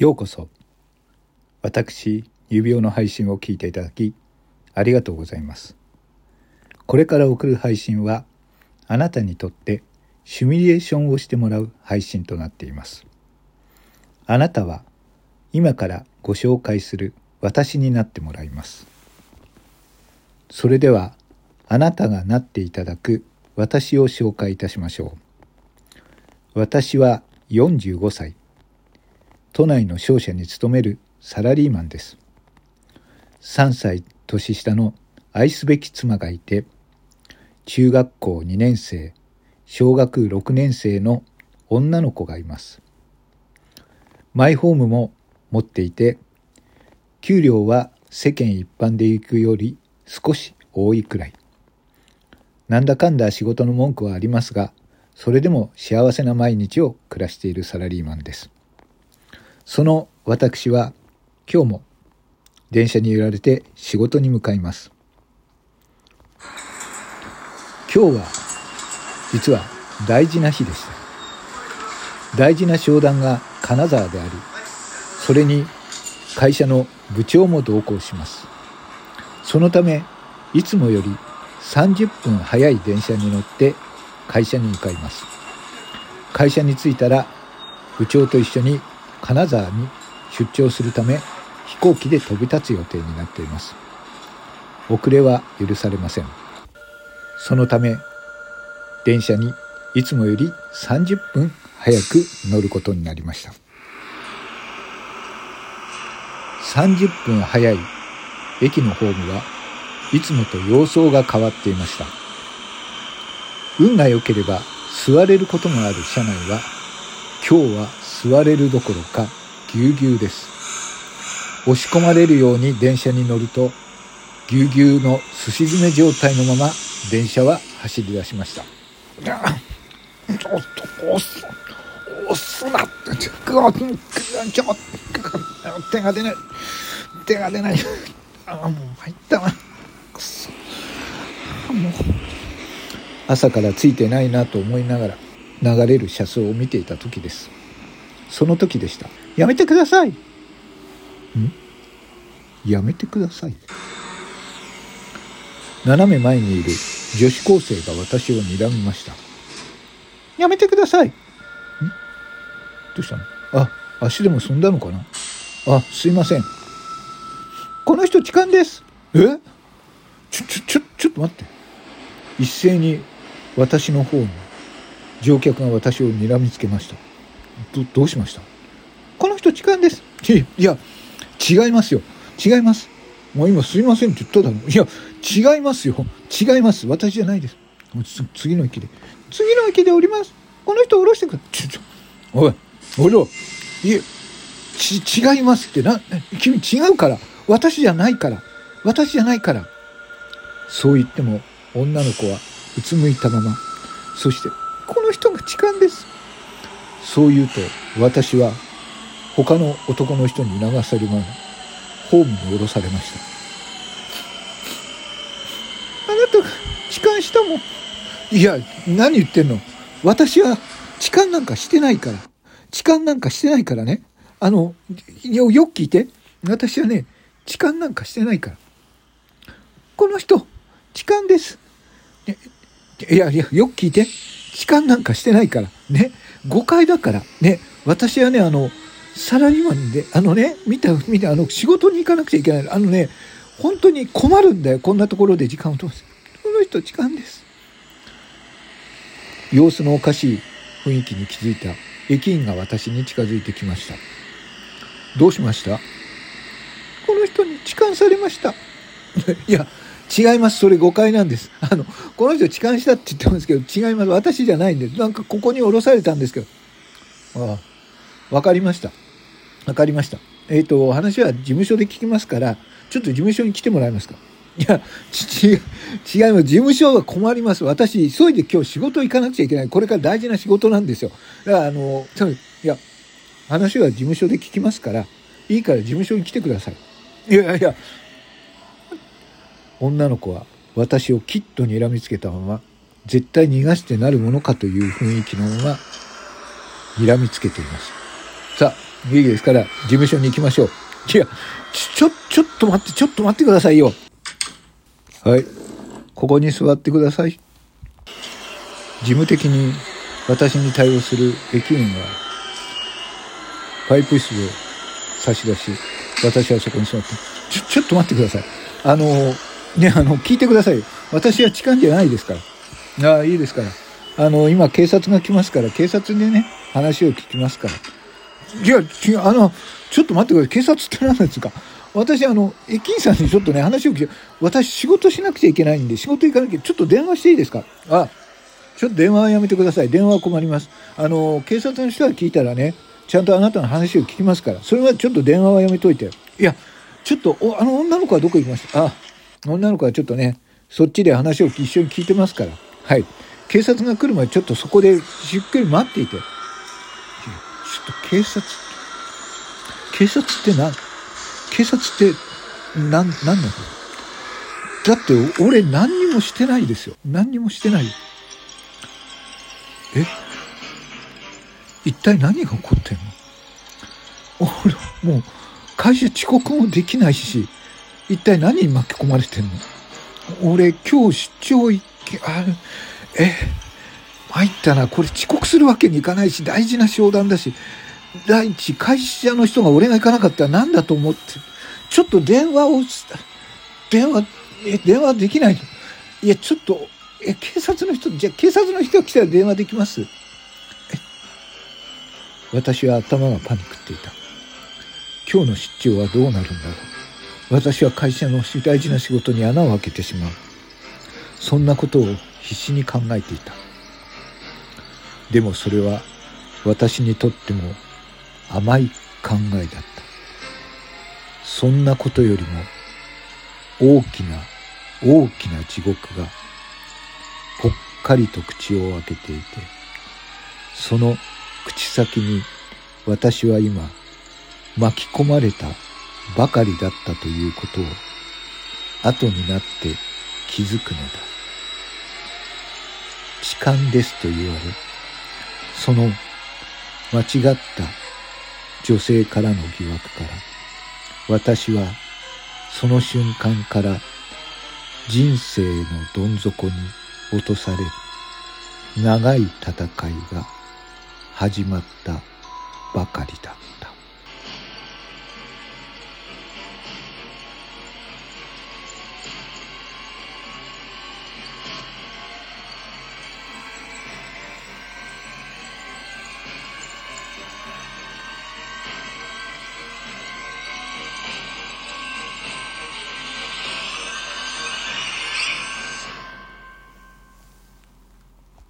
ようこそ。私指輪の配信を聞いていただきありがとうございます。これから送る配信はあなたにとってシミュレーションをしてもらう配信となっています。あなたは今からご紹介する私になってもらいます。それではあなたがなっていただく私を紹介いたしましょう。私は45歳。都内の商社に勤めるサラリーマンです。3歳年下の愛すべき妻がいて中学校2年生小学6年生の女の子がいます。マイホームも持っていて給料は世間一般で行くより少し多いくらい。なんだかんだ仕事の文句はありますがそれでも幸せな毎日を暮らしているサラリーマンです。その私は今日も電車に揺られて仕事に向かいます。今日は実は大事な日でした。大事な商談が金沢でありそれに会社の部長も同行します。そのためいつもより30分早い電車に乗って会社に向かいます。会社に着いたら部長と一緒に金沢に出張するため飛行機で飛び立つ予定になっています。遅れは許されません。そのため電車にいつもより30分早く乗ることになりました。30分早い駅のホームはいつもと様相が変わっていました。運が良ければ座れることもある車内は今日は座れるどころかぎゅうぎゅうです。押し込まれるように電車に乗るとぎゅうぎゅうのすし詰め状態のまま電車は走り出しました。おっと押す押すなってちょ手が出ない。手が出ない。あもう入ったな。くそ。もう。朝からついてないなと思いながら流れる車窓を見ていた時ですその時でした。やめてください。ん？やめてください。斜め前にいる女子高生が私を睨みました。やめてください。ん？どうしたの？あ足でも済んだのかな？あすいません。この人痴漢です。え？ちょちょちょちょっと待って。一斉に私の方に乗客が私を睨みつけました。どどうしました？この人痴漢です。いや。違いますよ。違います。もう今すいませんって言っただろ。いや違いますよ。違います。私じゃないです。次の駅で。次の駅で降ります。この人降ろしてくれちょちょおいおいいえち違いますってな。君違うから。私じゃないから。私じゃないから。そう言っても女の子はうつむいたまま。そしてこの人が痴漢ですそう言うと私は他の男の人に流されままホームに降ろされました。あなたが痴漢したもん。いや何言ってんの。私は痴漢なんかしてないから。痴漢なんかしてないからね。あのよよく聞いて。私はね痴漢なんかしてないから。この人痴漢です。いやいやよく聞いて。痴漢なんかしてないから。ね。誤解だから。ね私はねあのサラリーマンであのね見た見たあの仕事に行かなくちゃいけない。あのね本当に困るんだよ。こんなところで時間を通す。この人痴漢です。様子のおかしい雰囲気に気づいた。駅員が私に近づいてきました。どうしました？この人に痴漢されました。いや違います。それ誤解なんです。あの、この人痴漢したって言ってますけど、違います。私じゃないんです。なんかここに降ろされたんですけど。ああ、わかりました。わかりました。えっ、ー、と、話は事務所で聞きますから、ちょっと事務所に来てもらえますか？いや、ち、違います。事務所は困ります。私、急いで今日仕事行かなくちゃいけない。これから大事な仕事なんですよ。だから、あの、いや、話は事務所で聞きますから、いいから事務所に来てください。いやいや、女の子は私をきっと睨みつけたまま絶対逃がしてなるものかという雰囲気のまま睨みつけていますさあ、いいですから、事務所に行きましょう。いや、ちょ、ちょっと待って、ちょっと待ってくださいよ。はい。ここに座ってください。事務的に私に対応する駅員が、パイプ室を差し出し、私はそこに座って、ちょ、ちょっと待ってください。あの、ね、あの、聞いてくださいよ。私は痴漢じゃないですから。ああ、いいですから。あの、今警察が来ますから、警察でね、話を聞きますから。いや、違う、あの、ちょっと待ってください。警察って何ですか？私、あの、駅員さんにちょっとね、話を聞いて、私仕事しなくちゃいけないんで、仕事行かなきゃ、ちょっと電話していいですか？あ、ちょっと電話はやめてください。電話は困ります。あの、警察の人が聞いたらね、ちゃんとあなたの話を聞きますから、それはちょっと電話はやめといて。いや、ちょっと、おあの女の子はどこ行きました？あ、女の子はちょっとね、そっちで話を一緒に聞いてますから。はい。警察が来るまでちょっとそこでしっかり待っていて。ちょっと警察、警察って何警察って何、何なの？だって俺何にもしてないですよ。何にもしてない。え？一体何が起こってんの？俺、もう会社遅刻もできないし、一体何に巻き込まれてんの？俺今日出張行け、あえ、参ったな。これ遅刻するわけにいかないし、大事な商談だし、第一、会社の人が俺が行かなかったら何だと思って、ちょっと電話を、電話、え、電話できない？いや、ちょっと、え、警察の人、じゃ警察の人が来たら電話できます、私は頭がパニックっていた。今日の出張はどうなるんだろう？私は会社の大事な仕事に穴を開けてしまう。そんなことを必死に考えていた。でもそれは私にとっても甘い考えだった。そんなことよりも大きな大きな地獄がぽっかりと口を開けていて、その口先に私は今巻き込まれたばかりだったということを後になって気づくのだ。痴漢ですと言われ、その間違った女性からの疑惑から私はその瞬間から人生のどん底に落とされる長い戦いが始まったばかりだった